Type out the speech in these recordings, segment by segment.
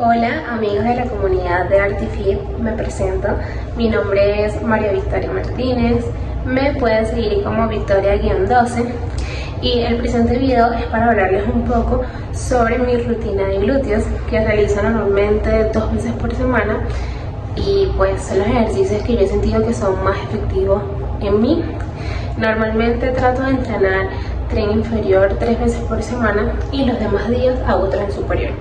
Hola amigos de la comunidad de Artifit, me presento. Mi nombre es María Victoria Martínez. Me pueden seguir como Victoria-12 y el presente video es para hablarles un poco sobre mi rutina de glúteos que realizo normalmente dos veces por semana y pues son los ejercicios que yo he sentido que son más efectivos en mí. Normalmente trato de entrenar tren inferior tres veces por semana y los demás días hago tren superior.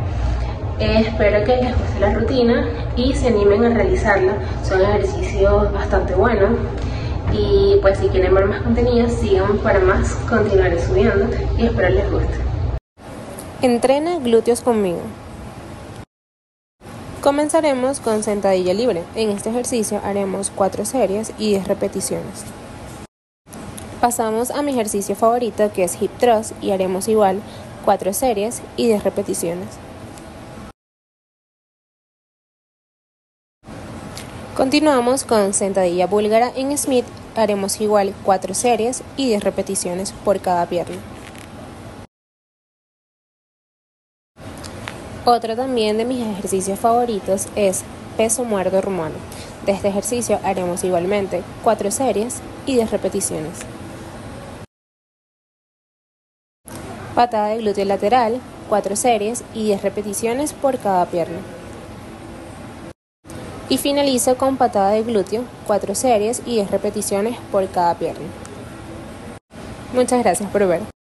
Espero que les guste la rutina y se animen a realizarla. Son ejercicios bastante buenos. Y pues si quieren ver más contenido, sigan para más. Continuaré subiendo y espero les guste. Entrena glúteos conmigo. Comenzaremos con sentadilla libre. En este ejercicio haremos 4 series y 10 repeticiones. Pasamos a mi ejercicio favorito que es hip thrust y haremos igual 4 series y 10 repeticiones. Continuamos con sentadilla búlgara en Smith, haremos igual 4 series y 10 repeticiones por cada pierna. Otro también de mis ejercicios favoritos es peso muerto rumano. De este ejercicio haremos igualmente 4 series y 10 repeticiones. Patada de glúteo lateral, 4 series y 10 repeticiones por cada pierna. Y finalizo con patada de glúteo, 4 series y 10 repeticiones por cada pierna. Muchas gracias por ver.